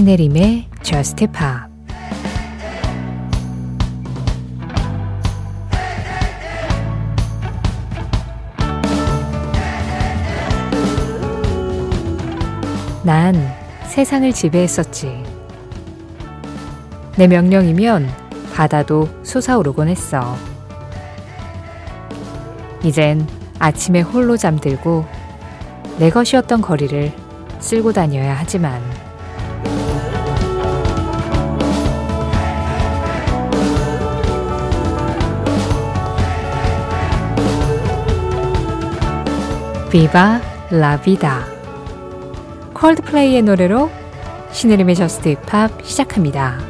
신혜림의 Just Pop 난 세상을 지배했었지. 내 명령이면 바다도 솟아오르곤 했어. 이젠 아침에 홀로 잠들고 내 것이었던 거리를 쓸고 다녀야 하지만 Viva la Vida 콜드플레이의 노래로 신혜림의 JUST POP 시작합니다.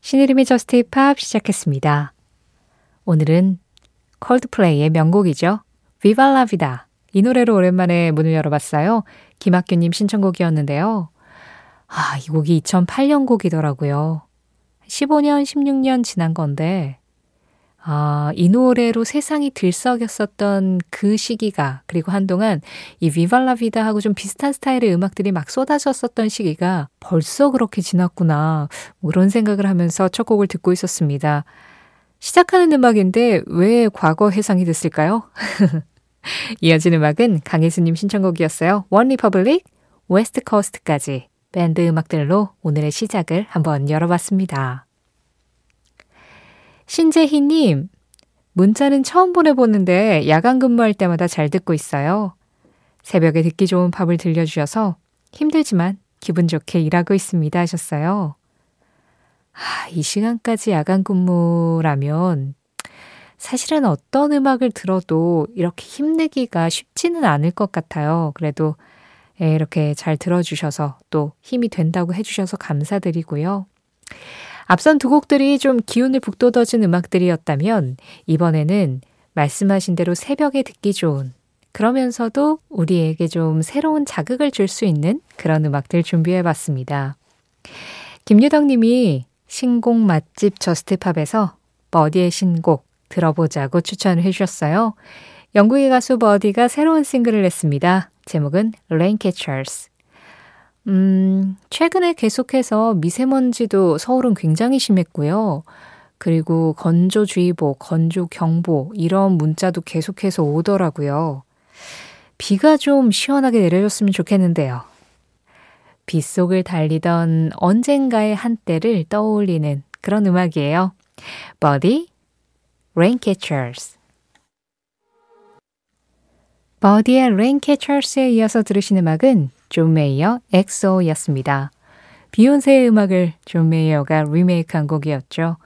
신혜림의 JUST POP 시작했습니다. 오늘은 콜드플레이의 명곡이죠. 비바 라비다 이 노래로 오랜만에 문을 열어봤어요. 김학규님 신청곡이었는데요. 아, 이 곡이 2008년 곡이더라고요. 15년, 16년 지난 건데, 아, 이 노래로 세상이 들썩였었던 그 시기가, 그리고 한동안 이 비발라비다 하고 좀 비슷한 스타일의 음악들이 막 쏟아졌었던 시기가 벌써 그렇게 지났구나. 뭐 그런 생각을 하면서 첫 곡을 듣고 있었습니다. 시작하는 음악인데 왜 과거 회상이 됐을까요? 이어진 음악은 강혜수님 신청곡이었어요. OneRepublic, West Coast까지 밴드 음악들로 오늘의 시작을 한번 열어봤습니다. 신재희님, 문자는 처음 보내보는데 야간 근무할 때마다 잘 듣고 있어요. 새벽에 듣기 좋은 팝을 들려주셔서 힘들지만 기분 좋게 일하고 있습니다 하셨어요. 아, 이 시간까지 야간 근무라면 사실은 어떤 음악을 들어도 이렇게 힘내기가 쉽지는 않을 것 같아요. 그래도 예, 이렇게 잘 들어주셔서 또 힘이 된다고 해주셔서 감사드리고요. 앞선 두 곡들이 좀 기운을 북돋아준 음악들이었다면 이번에는 말씀하신 대로 새벽에 듣기 좋은 그러면서도 우리에게 좀 새로운 자극을 줄 수 있는 그런 음악들 준비해 봤습니다. 김유덕 님이 신곡 맛집 저스트팝에서 버디의 신곡 들어보자고 추천을 해주셨어요. 영국의 가수 버디가 새로운 싱글을 냈습니다. 제목은 Raincatchers. 음, 최근에 계속해서 미세먼지도 서울은 굉장히 심했고요. 그리고 건조주의보, 건조경보, 이런 문자도 계속해서 오더라고요. 비가 좀 시원하게 내려줬으면 좋겠는데요. 빗속을 달리던 언젠가의 한때를 떠올리는 그런 음악이에요. 버디, Raincatchers. 버디의 Raincatchers에 이어서 들으신 음악은 존 메이어 XO였습니다. 비욘세의 음악을 존 메이어가 리메이크한 곡이었죠.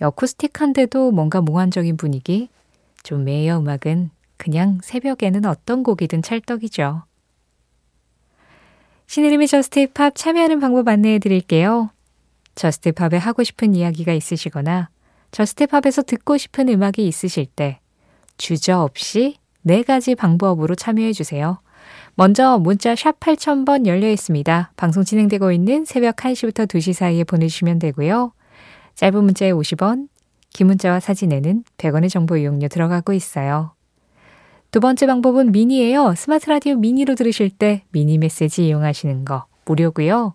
어쿠스틱한데도 뭔가 몽환적인 분위기. 존 메이어 음악은 그냥 새벽에는 어떤 곡이든 찰떡이죠. 신혜림의 JUST POP 참여하는 방법 안내해 드릴게요. JUST POP에 하고 싶은 이야기가 있으시거나 JUST POP에서 듣고 싶은 음악이 있으실 때 주저 없이 네 가지 방법으로 참여해 주세요. 먼저 문자 샵 8000번 열려 있습니다. 방송 진행되고 있는 새벽 1시부터 2시 사이에 보내주시면 되고요. 짧은 문자에 50원, 긴 문자와 사진에는 100원의 정보 이용료 들어가고 있어요. 두 번째 방법은 미니예요. 스마트 라디오 미니로 들으실 때 미니 메시지 이용하시는 거 무료고요.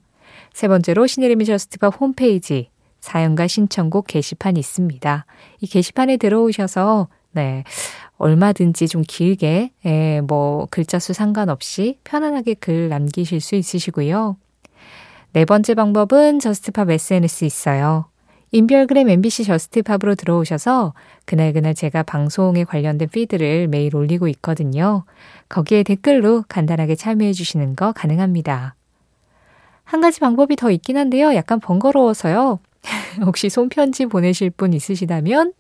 세 번째로 신혜림의 JUST POP 홈페이지 사연과 신청곡 게시판 있습니다. 이 게시판에 들어오셔서 네. 얼마든지 좀 길게, 예, 뭐, 글자 수 상관없이 편안하게 글 남기실 수 있으시고요. 네 번째 방법은 JUST POP SNS 있어요. 인별그램 MBC JUST POP으로 들어오셔서 그날그날 제가 방송에 관련된 피드를 매일 올리고 있거든요. 거기에 댓글로 간단하게 참여해 주시는 거 가능합니다. 한 가지 방법이 더 있긴 한데요. 약간 번거로워서요. 혹시 손편지 보내실 분 있으시다면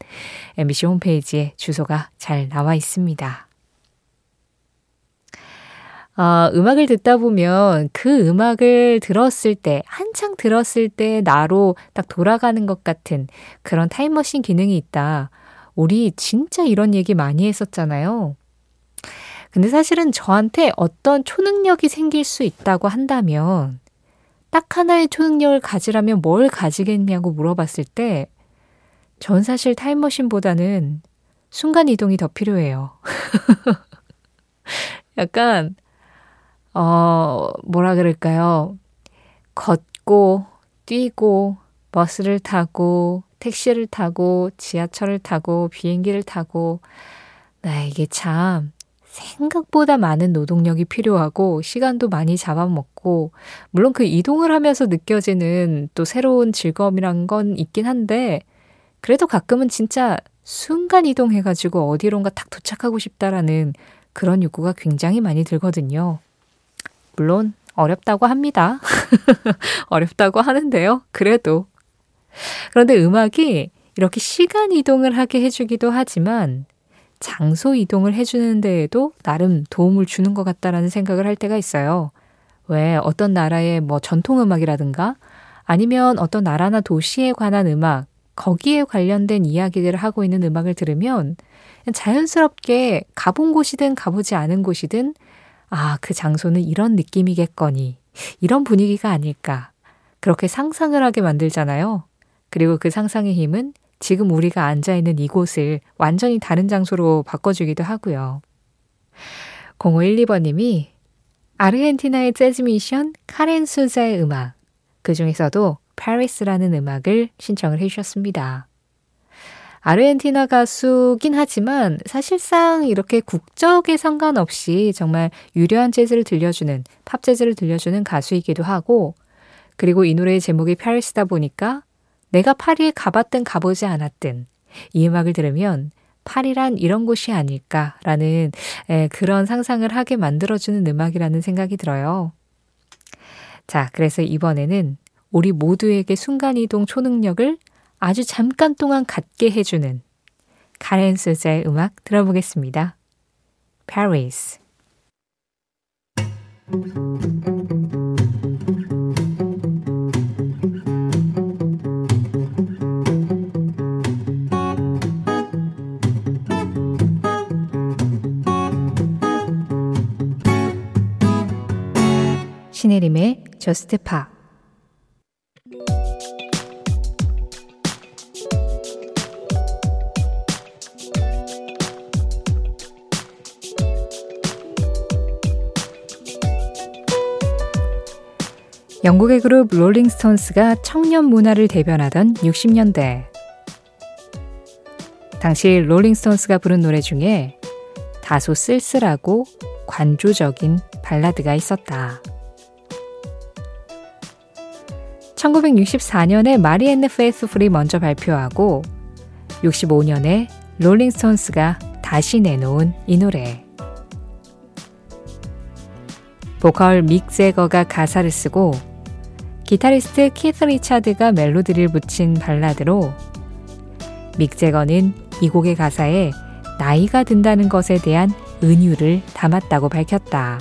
MBC 홈페이지에 주소가 잘 나와 있습니다. 어, 음악을 듣다 보면 그 음악을 들었을 때, 한창 들었을 때 나로 딱 돌아가는 것 같은 그런 타임머신 기능이 있다. 우리 진짜 이런 얘기 많이 했었잖아요. 근데 사실은 저한테 어떤 초능력이 생길 수 있다고 한다면 딱 하나의 초능력을 가지라면 뭘 가지겠냐고 물어봤을 때, 전 사실 타임머신보다는 순간이동이 더 필요해요. 약간, 어, 뭐라 그럴까요? 걷고, 뛰고, 버스를 타고, 택시를 타고, 지하철을 타고, 비행기를 타고, 나 이게 참 생각보다 많은 노동력이 필요하고 시간도 많이 잡아먹고 물론 그 이동을 하면서 느껴지는 또 새로운 즐거움이란 건 있긴 한데 그래도 가끔은 진짜 순간 이동해가지고 어디론가 딱 도착하고 싶다라는 그런 욕구가 굉장히 많이 들거든요. 물론 어렵다고 합니다. 어렵다고 하는데요. 그래도. 그런데 음악이 이렇게 시간 이동을 하게 해주기도 하지만 장소 이동을 해주는 데에도 나름 도움을 주는 것 같다라는 생각을 할 때가 있어요. 왜 어떤 나라의 뭐 전통 음악이라든가 아니면 어떤 나라나 도시에 관한 음악, 거기에 관련된 이야기들을 하고 있는 음악을 들으면 자연스럽게 가본 곳이든 가보지 않은 곳이든 아, 그 장소는 이런 느낌이겠거니. 이런 분위기가 아닐까. 그렇게 상상을 하게 만들잖아요. 그리고 그 상상의 힘은 지금 우리가 앉아 있는 이곳을 완전히 다른 장소로 바꿔주기도 하고요. 0512번님이 아르헨티나의 재즈 미션 카렌 수자의 음악, 그 중에서도 파리스라는 음악을 신청을 해주셨습니다. 아르헨티나 가수긴 하지만 사실상 이렇게 국적에 상관없이 정말 유려한 재즈를 들려주는 팝 재즈를 들려주는 가수이기도 하고 그리고 이 노래의 제목이 파리스다 보니까 내가 파리에 가봤든 가보지 않았든 이 음악을 들으면 파리란 이런 곳이 아닐까라는 에, 그런 상상을 하게 만들어주는 음악이라는 생각이 들어요. 자, 그래서 이번에는 우리 모두에게 순간이동 초능력을 아주 잠깐 동안 갖게 해주는 카렌 소자의 음악 들어보겠습니다. Paris 신혜림의 JUST POP 영국의 그룹 롤링스톤스가 청년 문화를 대변하던 60년대. 당시 롤링스톤스가 부른 노래 중에 다소 쓸쓸하고 관조적인 발라드가 있었다. 1964년에 마리앤느 페이스풀이 먼저 발표하고 65년에 롤링스톤스가 다시 내놓은 이 노래. 보컬 믹 재거가 가사를 쓰고 기타리스트 키스 리차드가 멜로디를 붙인 발라드로 믹 제거는 이 곡의 가사에 나이가 든다는 것에 대한 은유를 담았다고 밝혔다.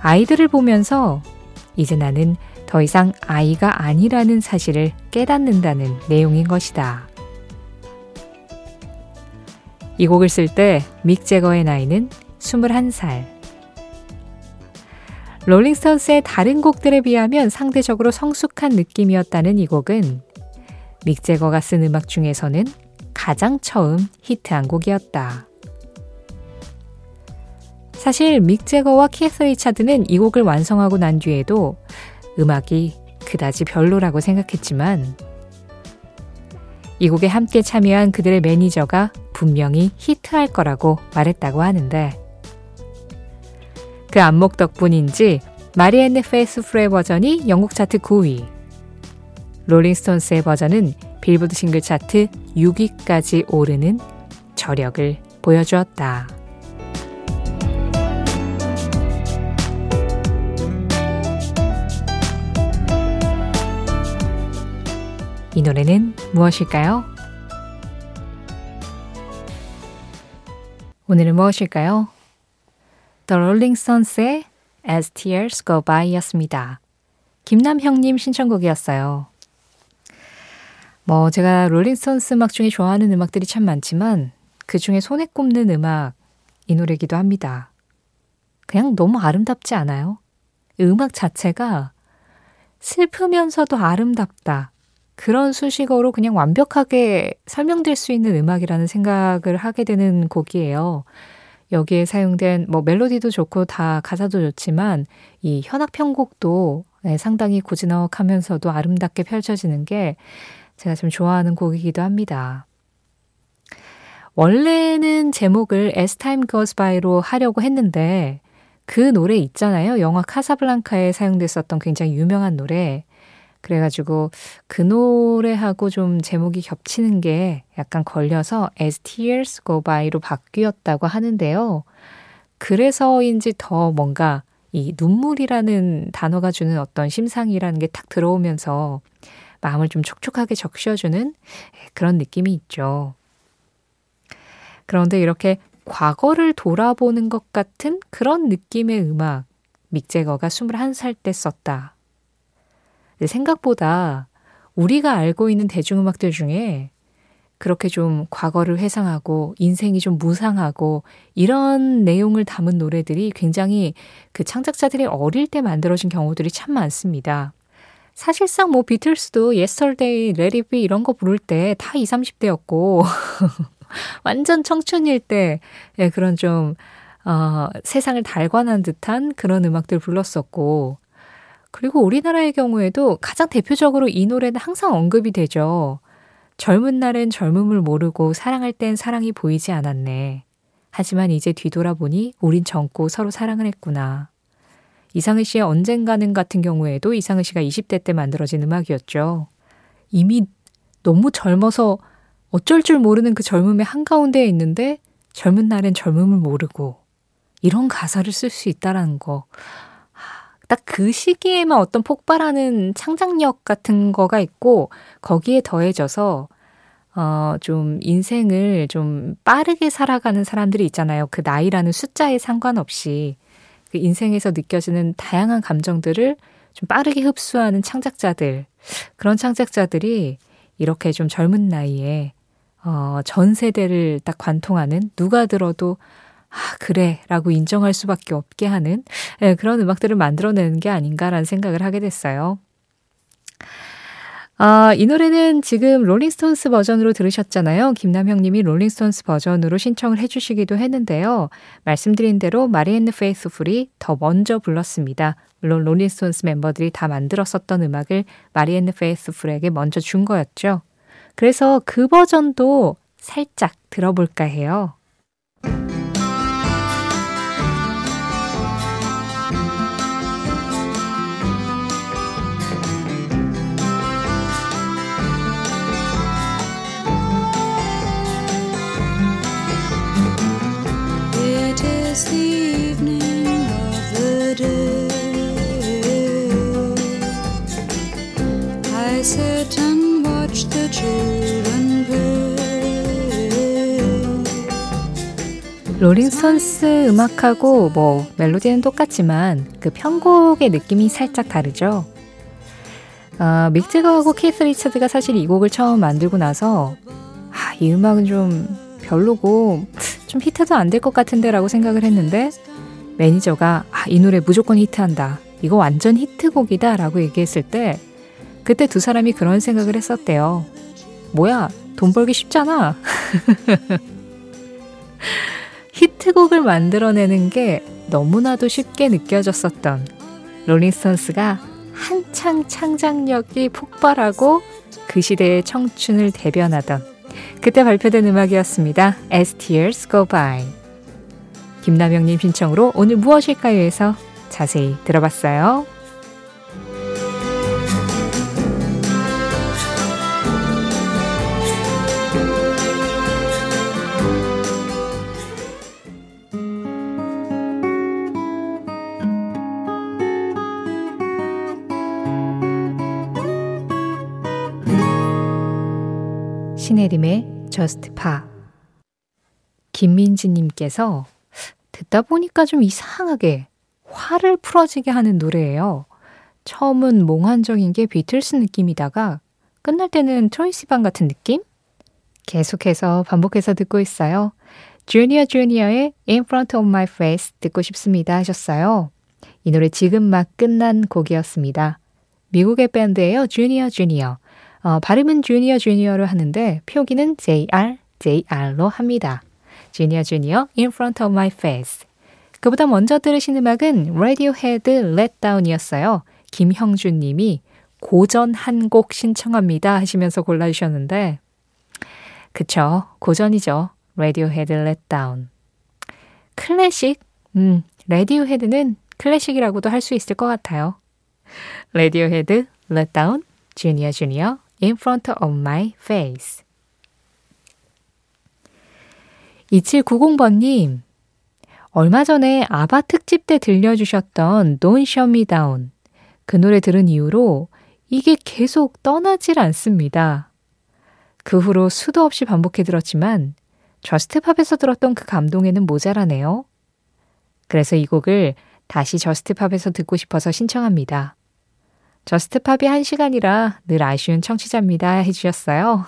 아이들을 보면서 이제 나는 더 이상 아이가 아니라는 사실을 깨닫는다는 내용인 것이다. 이 곡을 쓸 때 믹 제거의 나이는 21살. 롤링스톤스의 다른 곡들에 비하면 상대적으로 성숙한 느낌이었다는 이 곡은 믹 재거가 쓴 음악 중에서는 가장 처음 히트한 곡이었다. 사실 믹 재거와 키스 리차드는 이 곡을 완성하고 난 뒤에도 음악이 그다지 별로라고 생각했지만 이 곡에 함께 참여한 그들의 매니저가 분명히 히트할 거라고 말했다고 하는데 그 안목 덕분인지 마리앤느 페이스풀 버전이 영국 차트 9위, 롤링스톤스의 버전은 빌보드 싱글 차트 6위까지 오르는 저력을 보여주었다. 이 노래는 무엇일까요? 오늘은 무엇일까요? The Rolling Stones의 As Tears Go By 였습니다. 김남형님 신청곡이었어요. 뭐, 제가 롤링스톤스 음악 중에 좋아하는 음악들이 참 많지만 그 중에 손에 꼽는 음악, 이 노래기도 합니다. 그냥 너무 아름답지 않아요? 음악 자체가 슬프면서도 아름답다. 그런 수식어로 그냥 완벽하게 설명될 수 있는 음악이라는 생각을 하게 되는 곡이에요. 여기에 사용된 뭐 멜로디도 좋고 다 가사도 좋지만 이 현악 편곡도 네, 상당히 고즈넉하면서도 아름답게 펼쳐지는 게 제가 좀 좋아하는 곡이기도 합니다. 원래는 제목을 As Time Goes By로 하려고 했는데 그 노래 있잖아요. 영화 카사블랑카에 사용됐었던 굉장히 유명한 노래. 그래가지고 그 노래하고 좀 제목이 겹치는 게 약간 걸려서 As Tears Go By로 바뀌었다고 하는데요. 그래서인지 더 뭔가 이 눈물이라는 단어가 주는 어떤 심상이라는 게 탁 들어오면서 마음을 좀 촉촉하게 적셔주는 그런 느낌이 있죠. 그런데 이렇게 과거를 돌아보는 것 같은 그런 느낌의 음악, 믹제거가 21살 때 썼다. 생각보다 우리가 알고 있는 대중음악들 중에 그렇게 좀 과거를 회상하고 인생이 좀 무상하고 이런 내용을 담은 노래들이 굉장히 그 창작자들이 어릴 때 만들어진 경우들이 참 많습니다. 사실상 뭐 비틀스도 It Be 이런 거 부를 때 다 20, 30대였고 완전 청춘일 때 예, 그런 좀 어, 세상을 달관한 듯한 그런 음악들 불렀었고 그리고 우리나라의 경우에도 가장 대표적으로 이 노래는 항상 언급이 되죠. 젊은 날엔 젊음을 모르고 사랑할 땐 사랑이 보이지 않았네. 하지만 이제 뒤돌아보니 우린 젊고 서로 사랑을 했구나. 이상은 씨의 언젠가는 같은 경우에도 이상은 씨가 20대 때 만들어진 음악이었죠. 이미 너무 젊어서 어쩔 줄 모르는 그 젊음의 한가운데에 있는데 젊은 날엔 젊음을 모르고 이런 가사를 쓸 수 있다라는 거. 딱 그 시기에만 어떤 폭발하는 창작력 같은 거가 있고 거기에 더해져서 어, 좀 인생을 좀 빠르게 살아가는 사람들이 있잖아요. 그 나이라는 숫자에 상관없이 그 인생에서 느껴지는 다양한 감정들을 좀 빠르게 흡수하는 창작자들. 그런 창작자들이 이렇게 좀 젊은 나이에 어, 전 세대를 딱 관통하는 누가 들어도 아, 그래. 라고 인정할 수밖에 없게 하는 네, 그런 음악들을 만들어내는 게 아닌가라는 생각을 하게 됐어요. 아, 이 노래는 지금 롤링스톤스 버전으로 들으셨잖아요. 김남형 님이 롤링스톤스 버전으로 신청을 해주시기도 했는데요. 말씀드린 대로 마리앤느 페이스풀이 더 먼저 불렀습니다. 물론 롤링스톤스 멤버들이 다 만들었었던 음악을 마리앤느 페이스풀에게 먼저 준 거였죠. 그래서 그 버전도 살짝 들어볼까 해요. 롤링스톤스 음악하고 뭐 멜로디는 똑같지만 그 편곡의 느낌이 살짝 다르죠. 아, 믹 재거하고 키스 리차드가 사실 이 곡을 처음 만들고 나서 아, 이 음악은 좀 별로고 좀 히트도 안 될 것 같은데 라고 생각을 했는데 매니저가 아, 이 노래 무조건 히트한다. 이거 완전 히트곡이다 라고 얘기했을 때 그때 두 사람이 그런 생각을 했었대요. 뭐야, 돈 벌기 쉽잖아. 히트곡을 만들어내는 게 너무나도 쉽게 느껴졌었던 롤링스톤스가 한창 창작력이 폭발하고 그 시대의 청춘을 대변하던 그때 발표된 음악이었습니다. As Tears Go By. 김남영님 신청으로 오늘 무엇일까요? 해서 자세히 들어봤어요. Just Pa. 김민지님께서 듣다 보니까 좀 이상하게 화를 풀어지게 하는 노래예요. 처음은 몽환적인 게 비틀스 느낌이다가 끝날 때는 트로이시반 같은 느낌? 계속해서 반복해서 듣고 있어요. 주니어 주니어의 In Front of My Face 듣고 싶습니다 하셨어요. 이 노래 지금 막 끝난 곡이었습니다. 미국의 밴드예요. 주니어 주니어. 어, 발음은 Junior Junior로 하는데 표기는 JR, JR로 합니다. Junior Junior In Front of My Face. 그보다 먼저 들으신 음악은 Radiohead Let Down이었어요. 김형준 님이 고전 한 곡 신청합니다 하시면서 골라주셨는데 그쵸 고전이죠. Radiohead Let Down. 클래식? 음, Radiohead는 클래식이라고도 할 수 있을 것 같아요. Radiohead Let Down, Junior Junior, In Front of My Face. 2790번님, 얼마 전에 아바 특집 때 들려주셨던 Don't Shut Me Down. 그 노래 들은 이후로 이게 계속 떠나질 않습니다. 그 후로 수도 없이 반복해 들었지만 JUST POP에서 들었던 그 감동에는 모자라네요. 그래서 이 곡을 다시 JUST POP에서 듣고 싶어서 신청합니다. JUST POP이 한 시간이라 늘 아쉬운 청취자입니다 해주셨어요.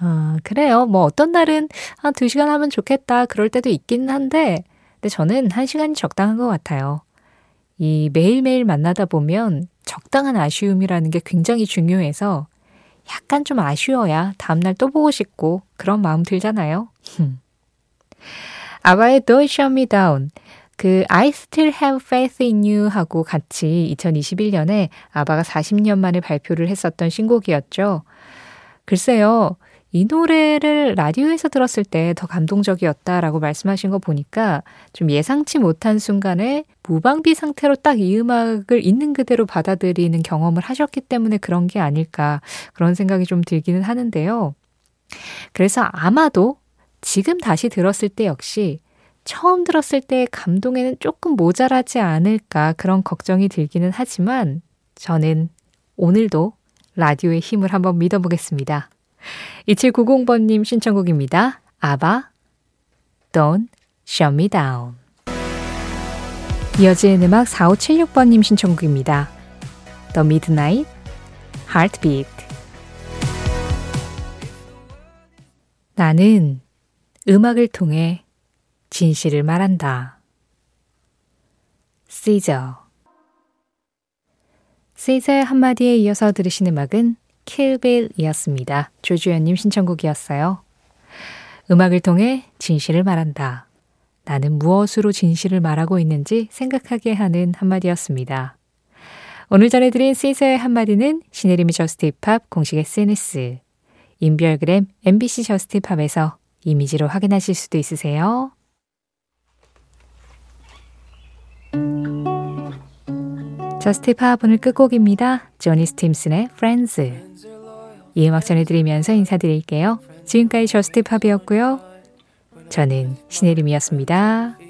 아, 그래요. 뭐 어떤 날은 한 두 시간 하면 좋겠다. 그럴 때도 있기는 한데, 근데 저는 한 시간이 적당한 것 같아요. 이 매일매일 만나다 보면 적당한 아쉬움이라는 게 굉장히 중요해서 약간 좀 아쉬워야 다음날 또 보고 싶고 그런 마음 들잖아요. 아바의 Don't Shut Me Down. 그 I Still Have Faith in You 하고 같이 2021년에 아바가 40년 만에 발표를 했었던 신곡이었죠. 글쎄요. 이 노래를 라디오에서 들었을 때 더 감동적이었다라고 말씀하신 거 보니까 좀 예상치 못한 순간에 무방비 상태로 딱 이 음악을 있는 그대로 받아들이는 경험을 하셨기 때문에 그런 게 아닐까 그런 생각이 좀 들기는 하는데요. 그래서 아마도 지금 다시 들었을 때 역시 처음 들었을 때 감동에는 조금 모자라지 않을까 그런 걱정이 들기는 하지만 저는 오늘도 라디오의 힘을 한번 믿어보겠습니다. 2790번님 신청곡입니다. 아바, Don't Shut Me Down. 이어지는 음악 4576번님 신청곡입니다. The Midnight Heartbeat. 나는 음악을 통해 진실을 말한다. 시저. 시저의 한마디에 이어서 들으신 음악은 킬빌이었습니다. 조주연님 신청곡이었어요. 음악을 통해 진실을 말한다. 나는 무엇으로 진실을 말하고 있는지 생각하게 하는 한마디였습니다. 오늘 전해드린 시저의 한마디는 시네림의 저스티팝 공식 SNS, 인별그램 MBC 저스티팝에서 이미지로 확인하실 수도 있으세요. 저스티팝 오늘 끝곡입니다. 조니 스팀슨의 Friends. 이 음악 전해드리면서 인사드릴게요. 지금까지 저스티팝이었고요. 저는 신혜림이었습니다.